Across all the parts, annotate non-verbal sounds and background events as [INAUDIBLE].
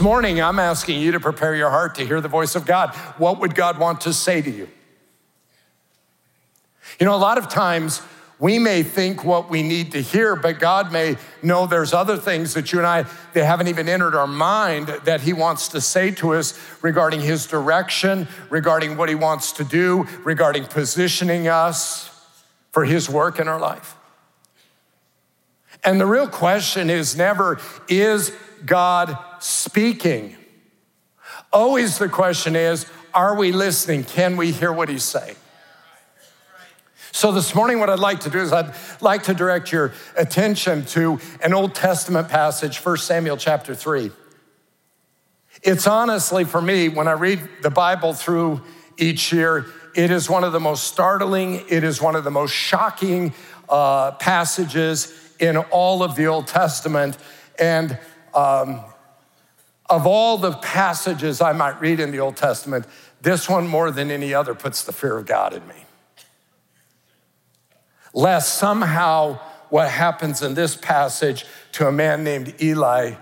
Morning, I'm asking you to prepare your heart to hear the voice of God. What would God want to say to you? You know, a lot of times we may think what we need to hear, but God may know there's other things that you and I, they haven't even entered our mind that He wants to say to us regarding His direction, regarding what He wants to do, regarding positioning us for His work in our life. And the real question is never, is God speaking? Always the question is, are we listening? Can we hear what He's saying? So, this morning, what I'd like to do is I'd like to direct your attention to an Old Testament passage, 1 Samuel chapter 3. It's honestly, for me, when I read the Bible through each year, it is one of the most startling, it is one of the most shocking uh, passages in all of the Old Testament. And um, of all the passages I might read in the Old Testament, this one more than any other puts the fear of God in me lest somehow what happens in this passage to a man named Eli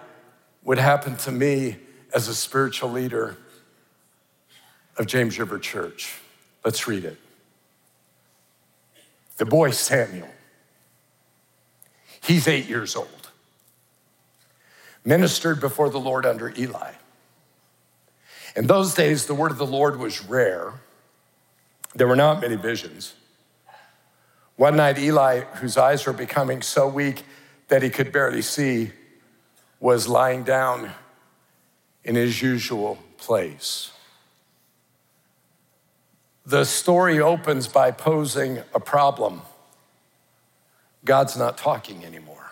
would happen to me as a spiritual leader of James River Church. Let's read it. The boy Samuel, he's eight years old, ministered before the Lord under Eli. In those days, the word of the Lord was rare. There were not many visions. One night, Eli, whose eyes were becoming so weak that he could barely see, was lying down in his usual place. The story opens by posing a problem God's not talking anymore.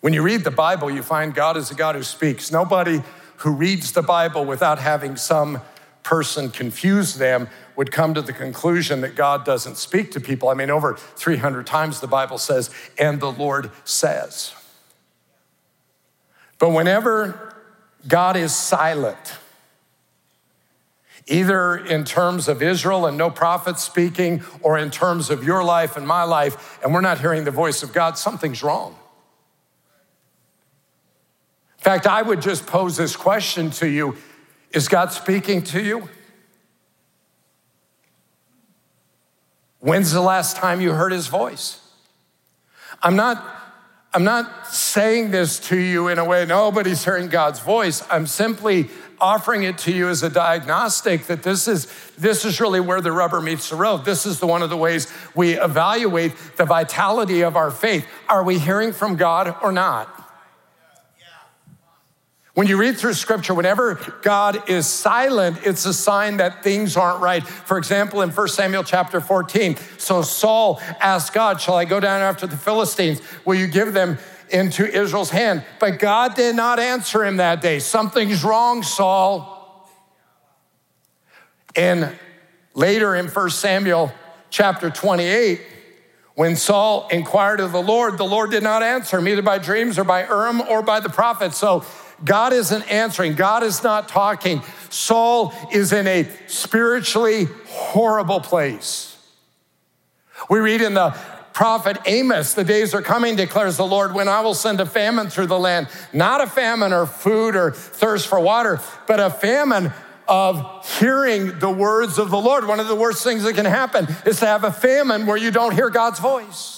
When you read the Bible, you find God is a God who speaks. Nobody who reads the Bible without having some person confuse them would come to the conclusion that God doesn't speak to people. I mean, over 300 times the Bible says, and the Lord says. But whenever God is silent, either in terms of Israel and no prophet speaking, or in terms of your life and my life, and we're not hearing the voice of God, something's wrong. In fact, I would just pose this question to you is God speaking to you? When's the last time you heard his voice? I'm not I'm not saying this to you in a way nobody's hearing God's voice. I'm simply offering it to you as a diagnostic that this is this is really where the rubber meets the road. This is the one of the ways we evaluate the vitality of our faith. Are we hearing from God or not? When you read through scripture, whenever God is silent, it's a sign that things aren't right. For example, in 1 Samuel chapter 14, so Saul asked God, Shall I go down after the Philistines? Will you give them into Israel's hand? But God did not answer him that day. Something's wrong, Saul. And later in 1 Samuel chapter 28, when Saul inquired of the Lord, the Lord did not answer him, either by dreams or by Urim or by the prophet. So God isn't answering, God is not talking. Saul is in a spiritually horrible place. We read in the prophet Amos, the days are coming, declares the Lord, when I will send a famine through the land, not a famine or food or thirst for water, but a famine of hearing the words of the Lord. One of the worst things that can happen is to have a famine where you don't hear God's voice.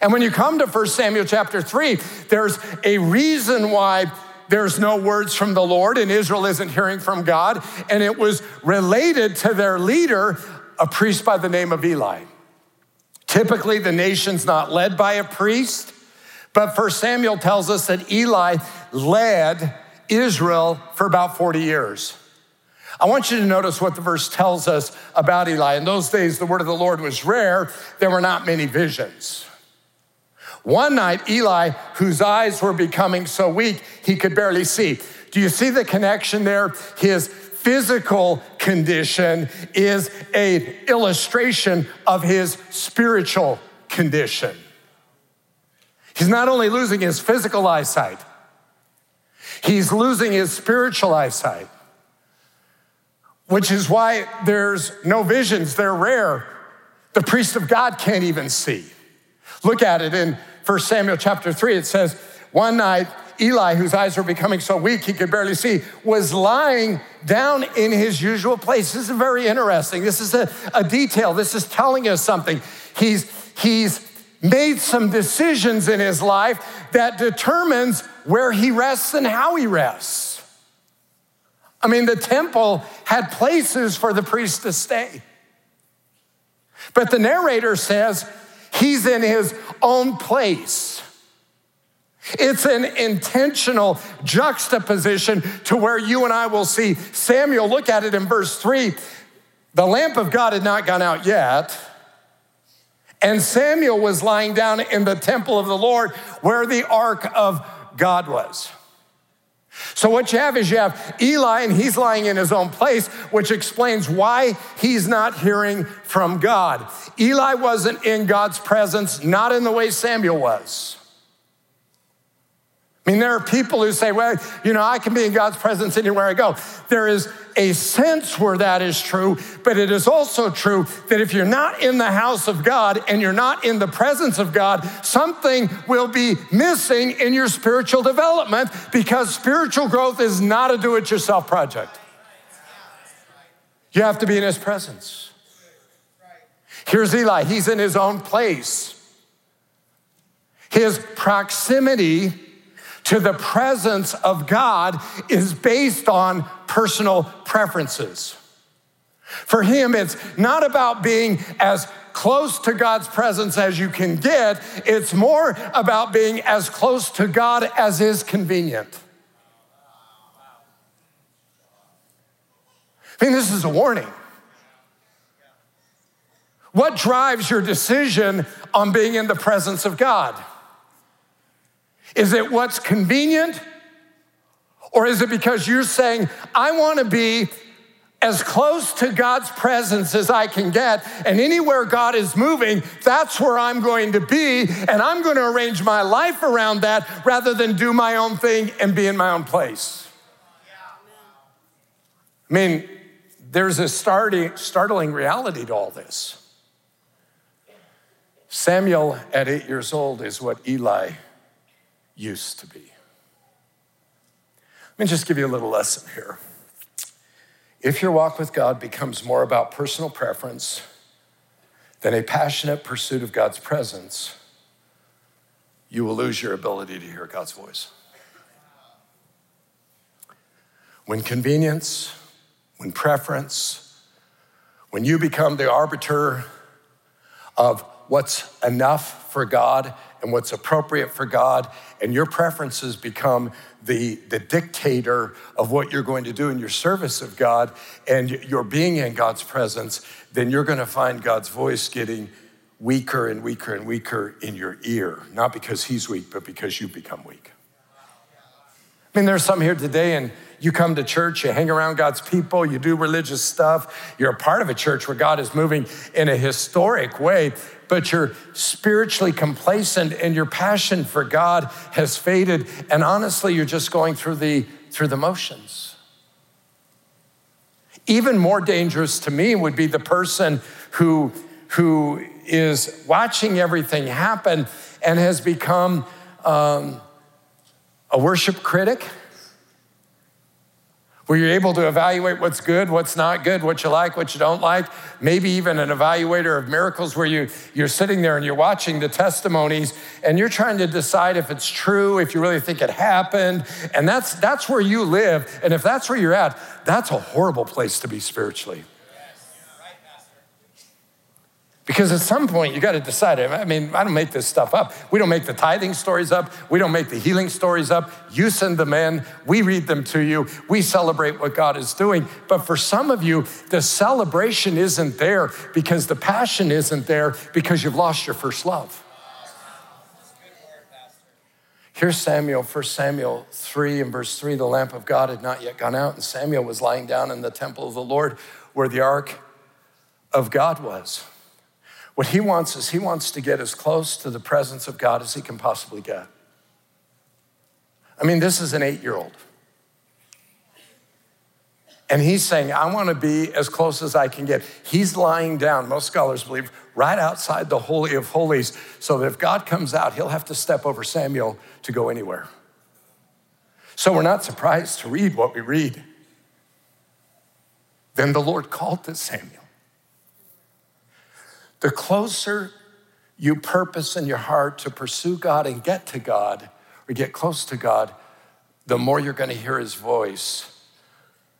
And when you come to 1 Samuel chapter 3, there's a reason why there's no words from the Lord and Israel isn't hearing from God. And it was related to their leader, a priest by the name of Eli. Typically, the nation's not led by a priest, but 1 Samuel tells us that Eli led Israel for about 40 years. I want you to notice what the verse tells us about Eli. In those days, the word of the Lord was rare, there were not many visions. One night, Eli, whose eyes were becoming so weak he could barely see. Do you see the connection there? His physical condition is a illustration of his spiritual condition. He's not only losing his physical eyesight, he's losing his spiritual eyesight, which is why there's no visions, they're rare. The priest of God can't even see. Look at it in 1 Samuel chapter 3, it says, One night, Eli, whose eyes were becoming so weak he could barely see, was lying down in his usual place. This is very interesting. This is a, a detail. This is telling us something. He's, he's made some decisions in his life that determines where he rests and how he rests. I mean, the temple had places for the priest to stay. But the narrator says he's in his own place. It's an intentional juxtaposition to where you and I will see Samuel. Look at it in verse three. The lamp of God had not gone out yet. And Samuel was lying down in the temple of the Lord where the ark of God was. So, what you have is you have Eli, and he's lying in his own place, which explains why he's not hearing from God. Eli wasn't in God's presence, not in the way Samuel was. I mean, there are people who say, well, you know, I can be in God's presence anywhere I go. There is a sense where that is true, but it is also true that if you're not in the house of God and you're not in the presence of God, something will be missing in your spiritual development because spiritual growth is not a do it yourself project. You have to be in His presence. Here's Eli, he's in his own place. His proximity to the presence of God is based on personal preferences. For him, it's not about being as close to God's presence as you can get, it's more about being as close to God as is convenient. I mean, this is a warning. What drives your decision on being in the presence of God? Is it what's convenient? Or is it because you're saying, I want to be as close to God's presence as I can get, and anywhere God is moving, that's where I'm going to be, and I'm going to arrange my life around that rather than do my own thing and be in my own place? I mean, there's a startling reality to all this. Samuel, at eight years old, is what Eli used to be. Let me just give you a little lesson here. If your walk with God becomes more about personal preference than a passionate pursuit of God's presence, you will lose your ability to hear God's voice. When convenience, when preference, when you become the arbiter of what's enough for God and what's appropriate for God, and your preferences become the, the dictator of what you're going to do in your service of God, and you're being in God's presence, then you're going to find God's voice getting weaker and weaker and weaker in your ear, not because He's weak, but because you become weak. I mean, there's some here today, and you come to church, you hang around God's people, you do religious stuff, you're a part of a church where God is moving in a historic way, but you're spiritually complacent and your passion for God has faded. And honestly, you're just going through the, through the motions. Even more dangerous to me would be the person who, who is watching everything happen and has become um, a worship critic where you're able to evaluate what's good, what's not good, what you like, what you don't like, maybe even an evaluator of miracles where you, you're sitting there and you're watching the testimonies and you're trying to decide if it's true, if you really think it happened. And that's, that's where you live. And if that's where you're at, that's a horrible place to be spiritually. Because at some point, you got to decide. I mean, I don't make this stuff up. We don't make the tithing stories up. We don't make the healing stories up. You send them in. We read them to you. We celebrate what God is doing. But for some of you, the celebration isn't there because the passion isn't there because you've lost your first love. Here's Samuel, 1 Samuel 3 and verse 3 the lamp of God had not yet gone out, and Samuel was lying down in the temple of the Lord where the ark of God was. What he wants is he wants to get as close to the presence of God as he can possibly get. I mean, this is an eight year old. And he's saying, I want to be as close as I can get. He's lying down, most scholars believe, right outside the Holy of Holies, so that if God comes out, he'll have to step over Samuel to go anywhere. So we're not surprised to read what we read. Then the Lord called to Samuel. The closer you purpose in your heart to pursue God and get to God or get close to God, the more you're going to hear his voice.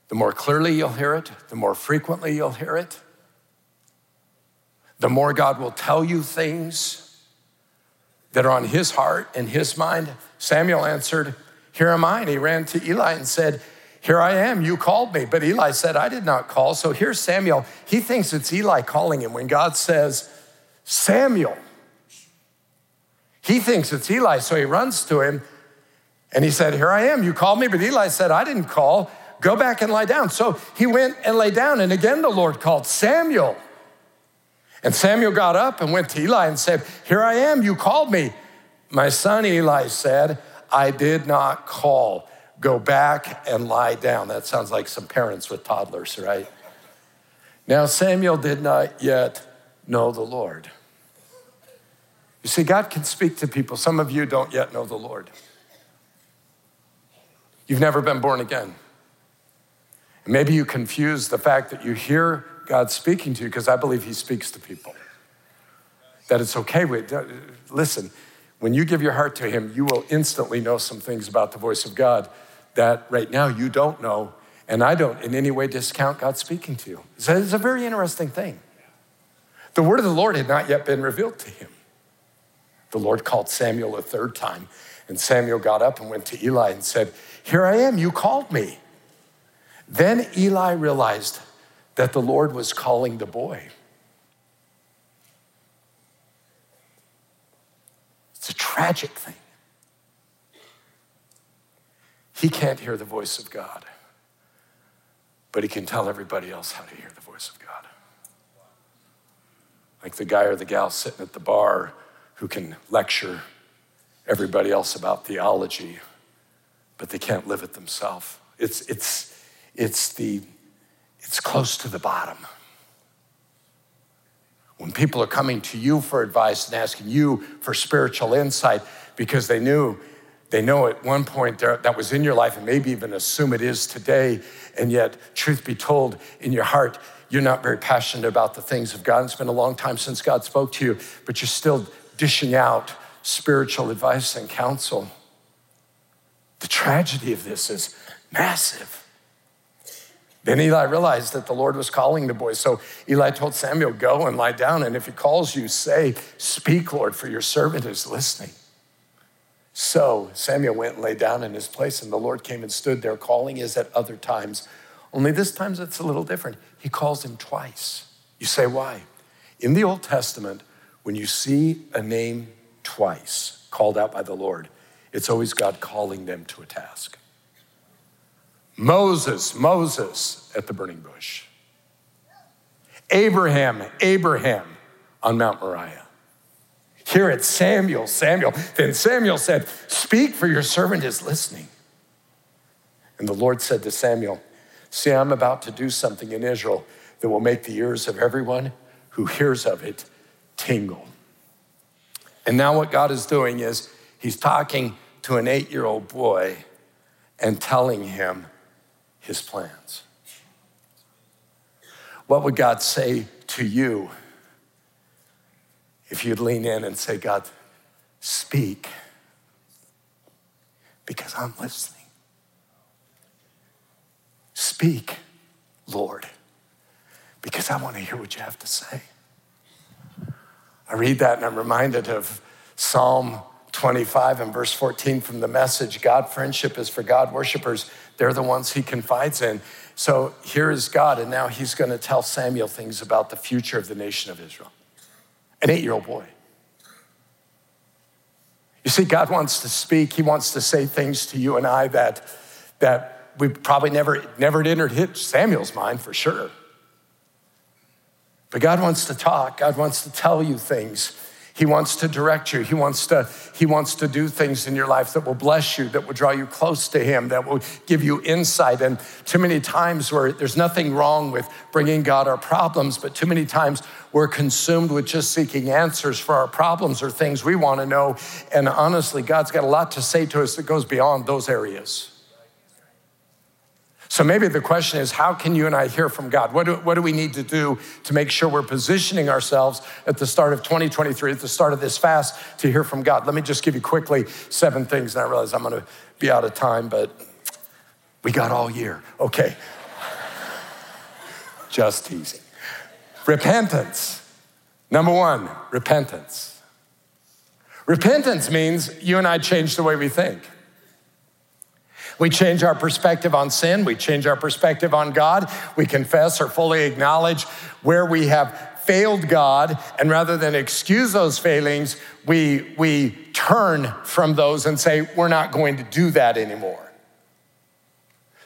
The more clearly you'll hear it, the more frequently you'll hear it, the more God will tell you things that are on his heart and his mind. Samuel answered, Here am I. And he ran to Eli and said, Here I am, you called me. But Eli said, I did not call. So here's Samuel. He thinks it's Eli calling him when God says, Samuel. He thinks it's Eli, so he runs to him and he said, Here I am, you called me. But Eli said, I didn't call. Go back and lie down. So he went and lay down. And again, the Lord called Samuel. And Samuel got up and went to Eli and said, Here I am, you called me. My son Eli said, I did not call. Go back and lie down. That sounds like some parents with toddlers, right? Now, Samuel did not yet know the Lord. You see, God can speak to people. Some of you don't yet know the Lord. You've never been born again. And maybe you confuse the fact that you hear God speaking to you, because I believe He speaks to people. That it's okay with, uh, listen, when you give your heart to Him, you will instantly know some things about the voice of God that right now you don't know. And I don't in any way discount God speaking to you. So it's a very interesting thing. The word of the Lord had not yet been revealed to him. The Lord called Samuel a third time, and Samuel got up and went to Eli and said, Here I am, you called me. Then Eli realized that the Lord was calling the boy. It's a tragic thing. He can't hear the voice of God, but he can tell everybody else how to hear the voice of God. Like the guy or the gal sitting at the bar who can lecture everybody else about theology, but they can't live it themselves. It's, it's, it's, the, it's close to the bottom. When people are coming to you for advice and asking you for spiritual insight because they knew, they know at one point that was in your life and maybe even assume it is today, and yet, truth be told, in your heart, you're not very passionate about the things of God. It's been a long time since God spoke to you, but you're still dishing out spiritual advice and counsel. The tragedy of this is massive. Then Eli realized that the Lord was calling the boy. So Eli told Samuel, Go and lie down. And if he calls you, say, Speak, Lord, for your servant is listening. So Samuel went and lay down in his place, and the Lord came and stood there, calling as at other times. Only this time it's a little different. He calls him twice. You say, Why? In the Old Testament, when you see a name twice called out by the Lord, it's always God calling them to a task. Moses, Moses at the burning bush. Abraham, Abraham on Mount Moriah. Here it's Samuel, Samuel. Then Samuel said, Speak, for your servant is listening. And the Lord said to Samuel, See, I'm about to do something in Israel that will make the ears of everyone who hears of it tingle. And now, what God is doing is He's talking to an eight year old boy and telling him his plans. What would God say to you if you'd lean in and say, God, speak because I'm listening? Speak, Lord, because I want to hear what you have to say. I read that and I'm reminded of Psalm 25 and verse 14 from the message God friendship is for God worshipers they're the ones he confides in. So here is God, and now he's going to tell Samuel things about the future of the nation of Israel. An eight year old boy. You see, God wants to speak. He wants to say things to you and I that, that we probably never, never entered hit Samuel's mind for sure. But God wants to talk. God wants to tell you things. He wants to direct you. He wants to, he wants to do things in your life that will bless you, that will draw you close to Him, that will give you insight. And too many times where there's nothing wrong with bringing God our problems, but too many times we're consumed with just seeking answers for our problems or things we want to know. And honestly, God's got a lot to say to us that goes beyond those areas. So maybe the question is how can you and I hear from God? What do, what do we need to do to make sure we're positioning ourselves at the start of 2023, at the start of this fast, to hear from God? Let me just give you quickly seven things, and I realize I'm going to be out of time, but we got all year. Okay. [LAUGHS] just teasing. Repentance. Number one, repentance. Repentance means you and I change the way we think. We change our perspective on sin, we change our perspective on God, we confess or fully acknowledge where we have failed God, and rather than excuse those failings, we, we turn from those and say, We're not going to do that anymore.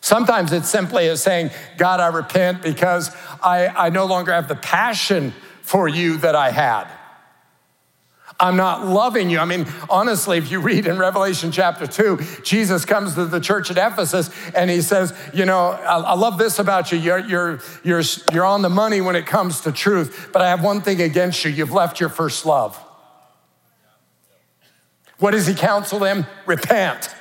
Sometimes it's simply as saying, God, I repent because I, I no longer have the passion for you that I had. I'm not loving you. I mean, honestly, if you read in Revelation chapter 2, Jesus comes to the church at Ephesus and he says, You know, I, I love this about you. You're, you're, you're, you're on the money when it comes to truth, but I have one thing against you. You've left your first love. What does he counsel them? Repent.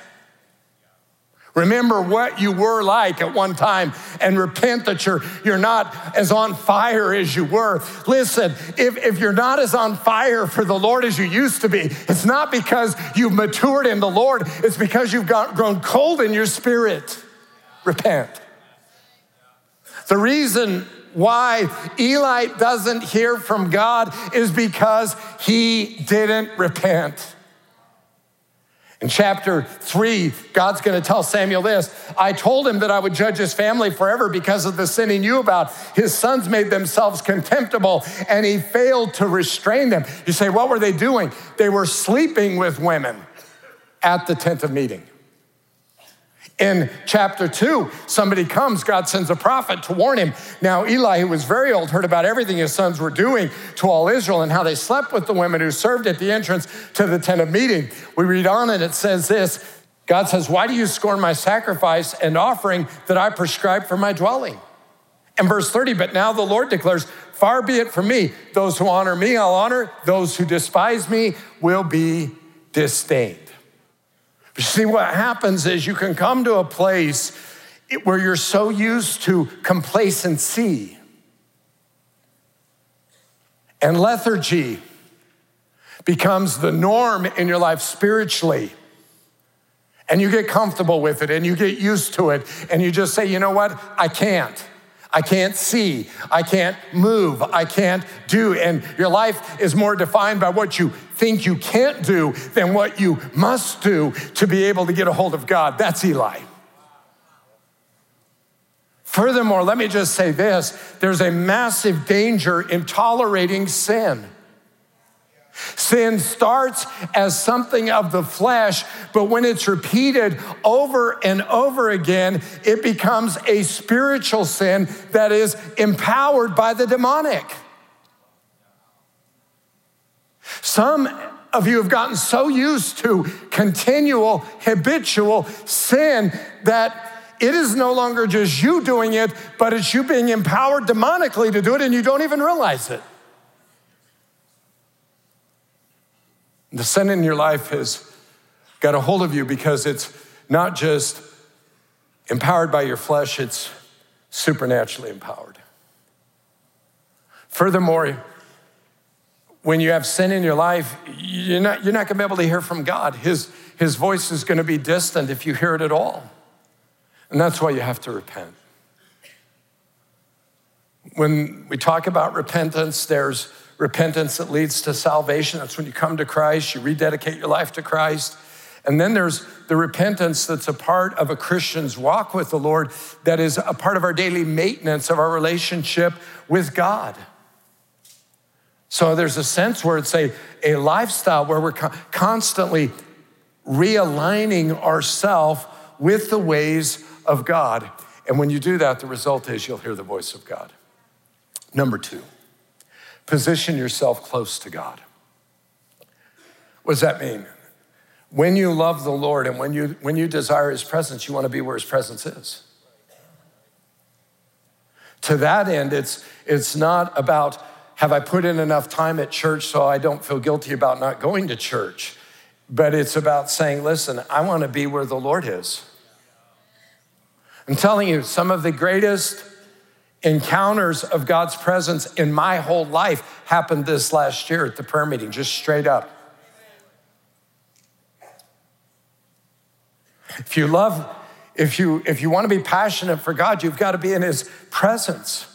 Remember what you were like at one time and repent that you're, you're not as on fire as you were. Listen, if, if you're not as on fire for the Lord as you used to be, it's not because you've matured in the Lord, it's because you've got, grown cold in your spirit. Repent. The reason why Eli doesn't hear from God is because he didn't repent. In chapter three, God's going to tell Samuel this I told him that I would judge his family forever because of the sin he knew about. His sons made themselves contemptible and he failed to restrain them. You say, What were they doing? They were sleeping with women at the tent of meeting. In chapter two, somebody comes, God sends a prophet to warn him. Now, Eli, who was very old, heard about everything his sons were doing to all Israel and how they slept with the women who served at the entrance to the tent of meeting. We read on and it says this God says, Why do you scorn my sacrifice and offering that I prescribed for my dwelling? And verse 30, but now the Lord declares, Far be it from me. Those who honor me, I'll honor. Those who despise me will be disdained. See, what happens is you can come to a place where you're so used to complacency and lethargy becomes the norm in your life spiritually. And you get comfortable with it and you get used to it and you just say, you know what? I can't. I can't see. I can't move. I can't do. And your life is more defined by what you think you can't do than what you must do to be able to get a hold of God. That's Eli. Furthermore, let me just say this there's a massive danger in tolerating sin. Sin starts as something of the flesh, but when it's repeated over and over again, it becomes a spiritual sin that is empowered by the demonic. Some of you have gotten so used to continual, habitual sin that it is no longer just you doing it, but it's you being empowered demonically to do it and you don't even realize it. The sin in your life has got a hold of you because it's not just empowered by your flesh, it's supernaturally empowered. Furthermore, when you have sin in your life, you're not, you're not going to be able to hear from God. His, his voice is going to be distant if you hear it at all. And that's why you have to repent. When we talk about repentance, there's repentance that leads to salvation. That's when you come to Christ, you rededicate your life to Christ. And then there's the repentance that's a part of a Christian's walk with the Lord, that is a part of our daily maintenance of our relationship with God. So there's a sense where it's a, a lifestyle where we're constantly realigning ourselves with the ways of God. And when you do that, the result is you'll hear the voice of God. Number two, Position yourself close to God. What does that mean? When you love the Lord and when you, when you desire his presence, you want to be where his presence is. To that end, it's, it's not about have I put in enough time at church so I don't feel guilty about not going to church, but it's about saying, listen, I want to be where the Lord is. I'm telling you, some of the greatest encounters of God's presence in my whole life happened this last year at the prayer meeting, just straight up. If you love, if you if you want to be passionate for God, you've got to be in his presence.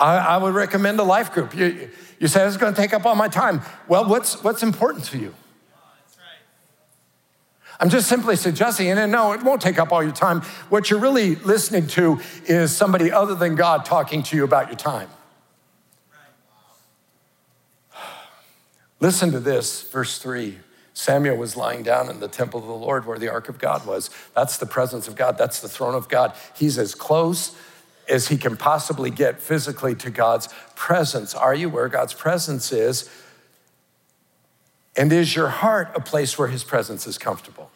I, I would recommend a life group. You, you say, it's going to take up all my time. Well, what's, what's important to you? I'm just simply suggesting, and no, it won't take up all your time. What you're really listening to is somebody other than God talking to you about your time. [SIGHS] Listen to this, verse three. Samuel was lying down in the temple of the Lord where the ark of God was. That's the presence of God, that's the throne of God. He's as close as he can possibly get physically to God's presence. Are you where God's presence is? And is your heart a place where his presence is comfortable?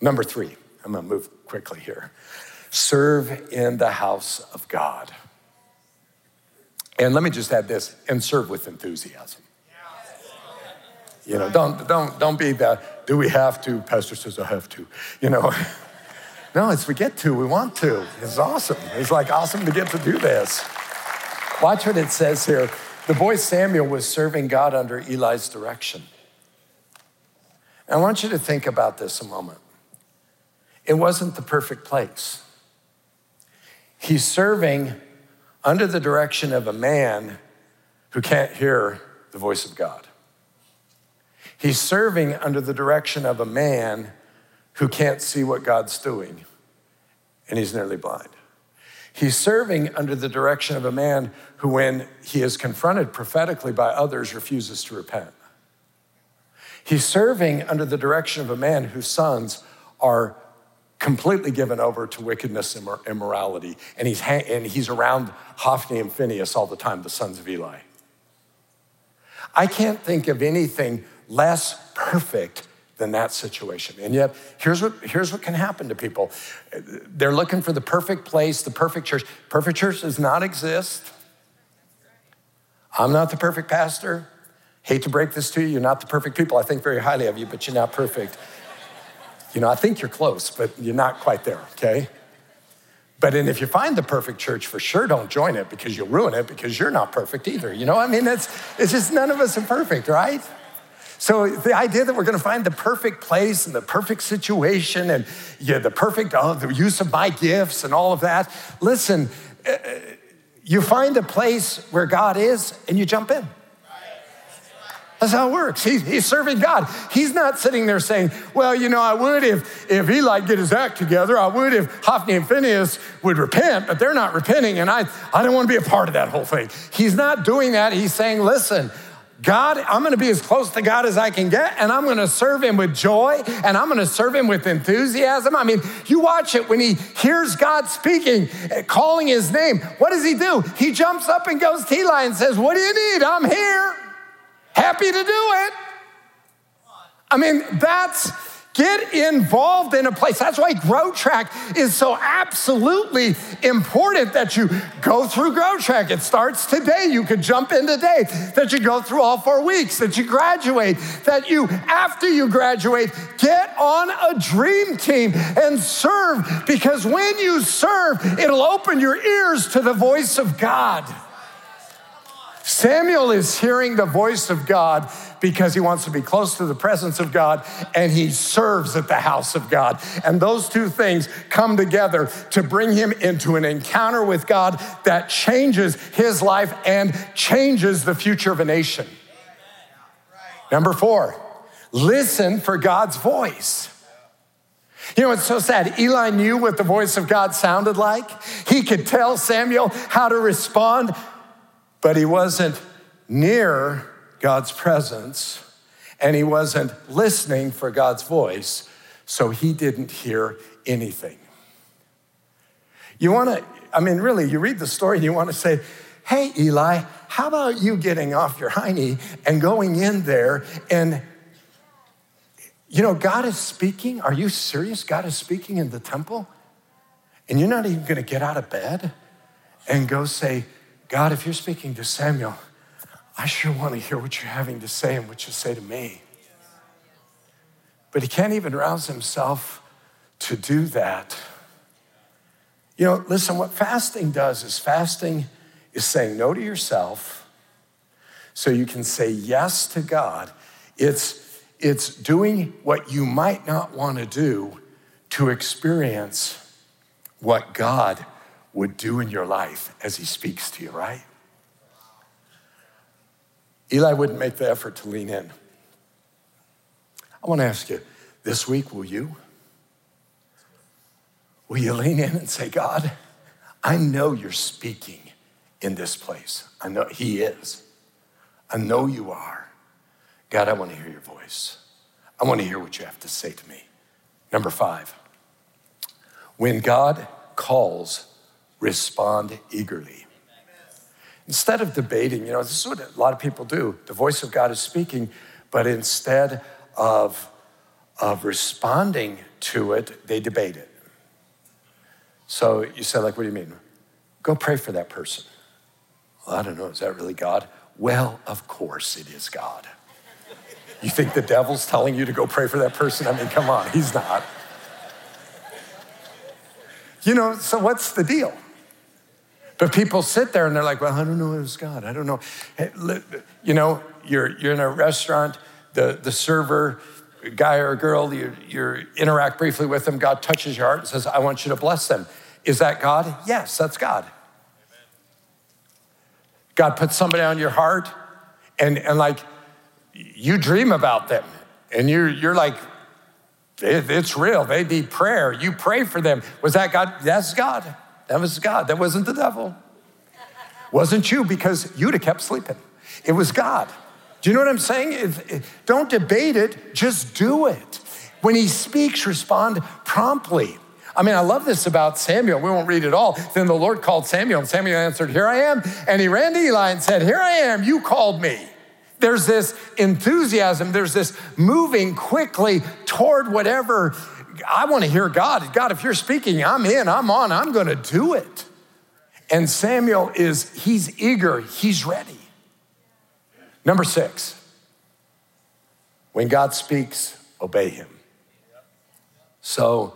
Number three, I'm gonna move quickly here. Serve in the house of God. And let me just add this and serve with enthusiasm. You know, don't, don't, don't be that, do we have to? Pastor says, I have to. You know, [LAUGHS] no, it's we get to, we want to. It's awesome. It's like awesome to get to do this. Watch what it says here. The boy Samuel was serving God under Eli's direction. I want you to think about this a moment. It wasn't the perfect place. He's serving under the direction of a man who can't hear the voice of God. He's serving under the direction of a man who can't see what God's doing, and he's nearly blind. He's serving under the direction of a man who, when he is confronted prophetically by others, refuses to repent. He's serving under the direction of a man whose sons are completely given over to wickedness and immorality. And he's, ha- and he's around Hophni and Phinehas all the time, the sons of Eli. I can't think of anything less perfect than that situation. And yet, here's what, here's what can happen to people they're looking for the perfect place, the perfect church. Perfect church does not exist. I'm not the perfect pastor. Hate to break this to you, you're not the perfect people. I think very highly of you, but you're not perfect. You know, I think you're close, but you're not quite there, okay? But and if you find the perfect church, for sure don't join it because you'll ruin it because you're not perfect either. You know, I mean, it's, it's just none of us are perfect, right? So the idea that we're going to find the perfect place and the perfect situation and yeah, the perfect oh, the use of my gifts and all of that. Listen, uh, you find a place where God is and you jump in. That's how it works. He, he's serving God. He's not sitting there saying, well, you know, I would if, if Eli get his act together. I would if Hophni and Phinehas would repent, but they're not repenting, and I, I don't want to be a part of that whole thing. He's not doing that. He's saying, listen, God, I'm gonna be as close to God as I can get, and I'm gonna serve Him with joy, and I'm gonna serve Him with enthusiasm. I mean, you watch it when He hears God speaking, calling His name. What does He do? He jumps up and goes to Eli and says, What do you need? I'm here. Happy to do it. I mean, that's Get involved in a place. That's why Grow Track is so absolutely important that you go through Grow Track. It starts today. You could jump in today. That you go through all four weeks. That you graduate. That you, after you graduate, get on a dream team and serve because when you serve, it'll open your ears to the voice of God. Samuel is hearing the voice of God because he wants to be close to the presence of God and he serves at the house of God. And those two things come together to bring him into an encounter with God that changes his life and changes the future of a nation. Number four, listen for God's voice. You know, it's so sad. Eli knew what the voice of God sounded like. He could tell Samuel how to respond but he wasn't near God's presence and he wasn't listening for God's voice, so he didn't hear anything. You wanna, I mean, really, you read the story and you wanna say, hey, Eli, how about you getting off your hiney and going in there and you know, God is speaking. Are you serious? God is speaking in the temple? And you're not even gonna get out of bed and go say, God, if you're speaking to Samuel, I sure wanna hear what you're having to say and what you say to me. But he can't even rouse himself to do that. You know, listen, what fasting does is fasting is saying no to yourself so you can say yes to God. It's, it's doing what you might not want to do to experience what God would do in your life as He speaks to you, right? Eli wouldn't make the effort to lean in. I want to ask you this week, will you? Will you lean in and say, God, I know you're speaking in this place. I know He is. I know you are. God, I want to hear your voice. I want to hear what you have to say to me. Number five, when God calls, respond eagerly. Instead of debating, you know, this is what a lot of people do. The voice of God is speaking, but instead of, of responding to it, they debate it. So you say, like, what do you mean? Go pray for that person. Well, I don't know, is that really God? Well, of course it is God. You think the devil's telling you to go pray for that person? I mean, come on, he's not. You know, so what's the deal? But people sit there and they're like, well, I don't know it was God. I don't know. You know, you're, you're in a restaurant, the, the server, guy or girl, you, you interact briefly with them, God touches your heart and says, I want you to bless them. Is that God? Yes, that's God. God puts somebody on your heart and, and like you dream about them and you're, you're like, it, it's real. They need prayer. You pray for them. Was that God? That's God. That was God. That wasn't the devil. Wasn't you because you'd have kept sleeping. It was God. Do you know what I'm saying? If, if, don't debate it, just do it. When he speaks, respond promptly. I mean, I love this about Samuel. We won't read it all. Then the Lord called Samuel, and Samuel answered, Here I am. And he ran to Eli and said, Here I am, you called me. There's this enthusiasm, there's this moving quickly toward whatever. I want to hear God. God, if you're speaking, I'm in, I'm on, I'm going to do it. And Samuel is, he's eager, he's ready. Number six, when God speaks, obey him. So,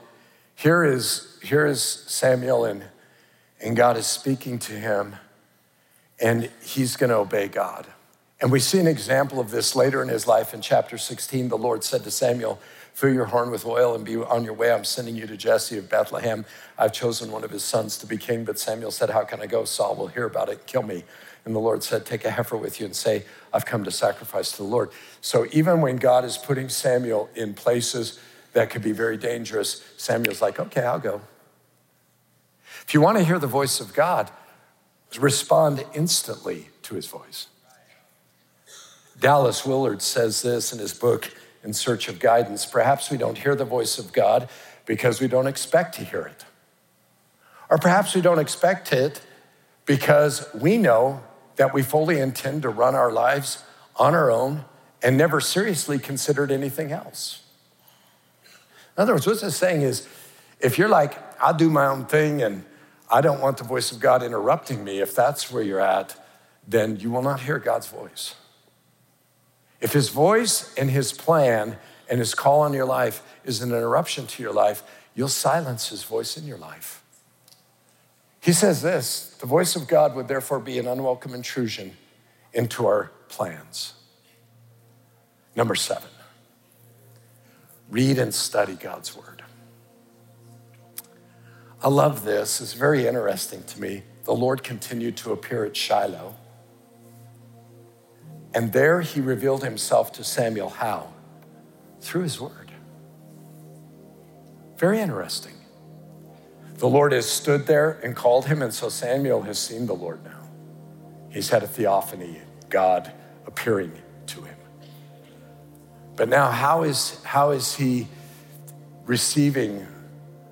here is, here is Samuel, and, and God is speaking to him, and he's going to obey God. And we see an example of this later in his life in chapter 16. The Lord said to Samuel, Fill your horn with oil and be on your way. I'm sending you to Jesse of Bethlehem. I've chosen one of his sons to be king. But Samuel said, How can I go? Saul will hear about it, and kill me. And the Lord said, Take a heifer with you and say, I've come to sacrifice to the Lord. So even when God is putting Samuel in places that could be very dangerous, Samuel's like, okay, I'll go. If you want to hear the voice of God, respond instantly to his voice. Dallas Willard says this in his book, In Search of Guidance. Perhaps we don't hear the voice of God because we don't expect to hear it. Or perhaps we don't expect it because we know that we fully intend to run our lives on our own and never seriously considered anything else. In other words, what this saying is if you're like, I'll do my own thing and I don't want the voice of God interrupting me, if that's where you're at, then you will not hear God's voice. If his voice and his plan and his call on your life is an interruption to your life, you'll silence his voice in your life. He says this the voice of God would therefore be an unwelcome intrusion into our plans. Number seven, read and study God's word. I love this. It's very interesting to me. The Lord continued to appear at Shiloh. And there he revealed himself to Samuel. How? Through his word. Very interesting. The Lord has stood there and called him, and so Samuel has seen the Lord now. He's had a theophany, God appearing to him. but now, how is, how is he receiving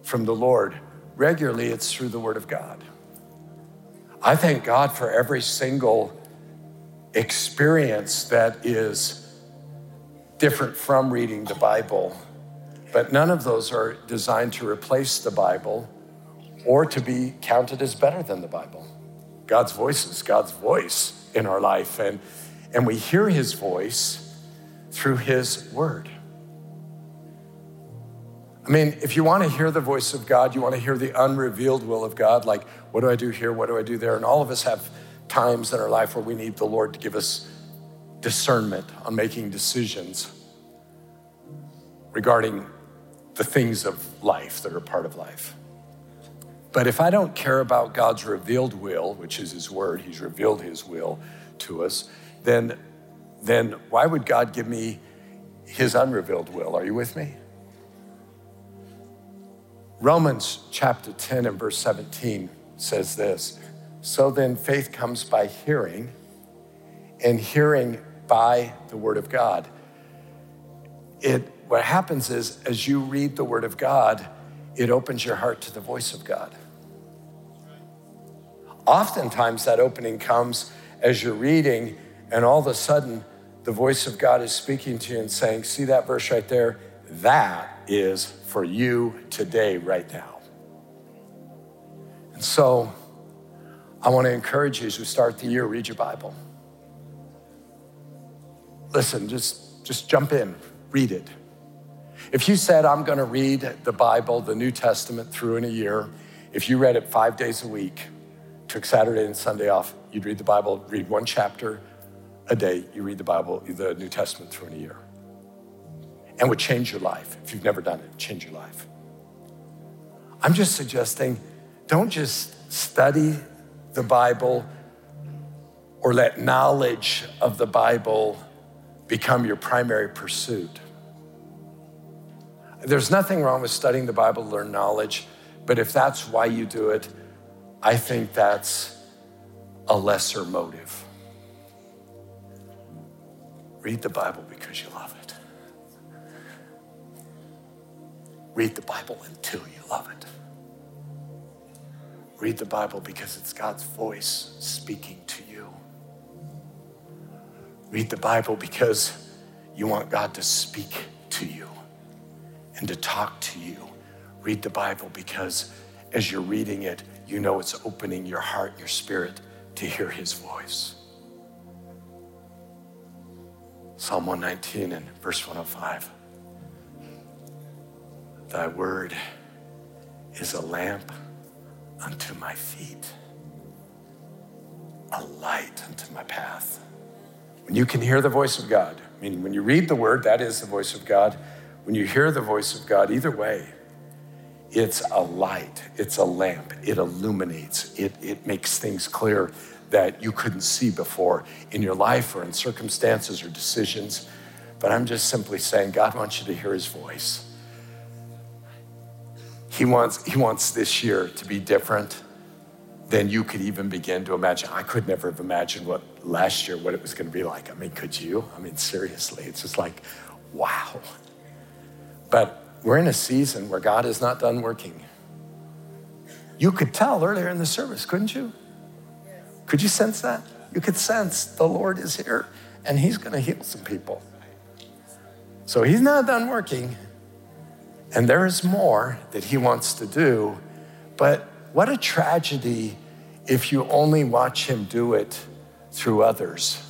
from the Lord? Regularly, it's through the Word of God. I thank God for every single experience that is different from reading the Bible, but none of those are designed to replace the Bible or to be counted as better than the Bible. God's voice is God's voice in our life, and, and we hear his voice through his word. I mean, if you want to hear the voice of God, you want to hear the unrevealed will of God, like, what do I do here? What do I do there? And all of us have times in our life where we need the Lord to give us discernment on making decisions regarding the things of life that are part of life. But if I don't care about God's revealed will, which is His Word, He's revealed His will to us, then, then why would God give me His unrevealed will? Are you with me? Romans chapter 10 and verse 17 says this So then faith comes by hearing, and hearing by the word of God. It, what happens is, as you read the word of God, it opens your heart to the voice of God. Oftentimes, that opening comes as you're reading, and all of a sudden, the voice of God is speaking to you and saying, See that verse right there? That is for you today, right now. And so I want to encourage you as we start the year, read your Bible. Listen, just, just jump in, read it. If you said, I'm going to read the Bible, the New Testament, through in a year, if you read it five days a week, took Saturday and Sunday off, you'd read the Bible, read one chapter a day, you read the Bible, the New Testament through in a year and would change your life. If you've never done it, change your life. I'm just suggesting don't just study the Bible or let knowledge of the Bible become your primary pursuit. There's nothing wrong with studying the Bible to learn knowledge, but if that's why you do it, I think that's a lesser motive. Read the Bible because you love it. Read the Bible until you love it. Read the Bible because it's God's voice speaking to you. Read the Bible because you want God to speak to you and to talk to you. Read the Bible because as you're reading it, you know it's opening your heart, your spirit to hear His voice. Psalm 119 and verse 105. Thy word is a lamp unto my feet, a light unto my path. When you can hear the voice of God, I mean, when you read the word, that is the voice of God. When you hear the voice of God, either way, it's a light, it's a lamp, it illuminates, it, it makes things clear that you couldn't see before in your life or in circumstances or decisions. But I'm just simply saying, God wants you to hear his voice. He wants, he wants this year to be different than you could even begin to imagine. I could never have imagined what last year, what it was going to be like. I mean, could you? I mean, seriously, it's just like, wow. But we're in a season where God is not done working. You could tell earlier in the service, couldn't you? Could you sense that? You could sense the Lord is here and He's going to heal some people. So He's not done working. And there is more that he wants to do. But what a tragedy if you only watch him do it through others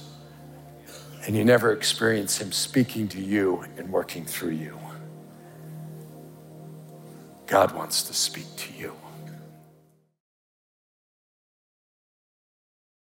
and you never experience him speaking to you and working through you. God wants to speak to you.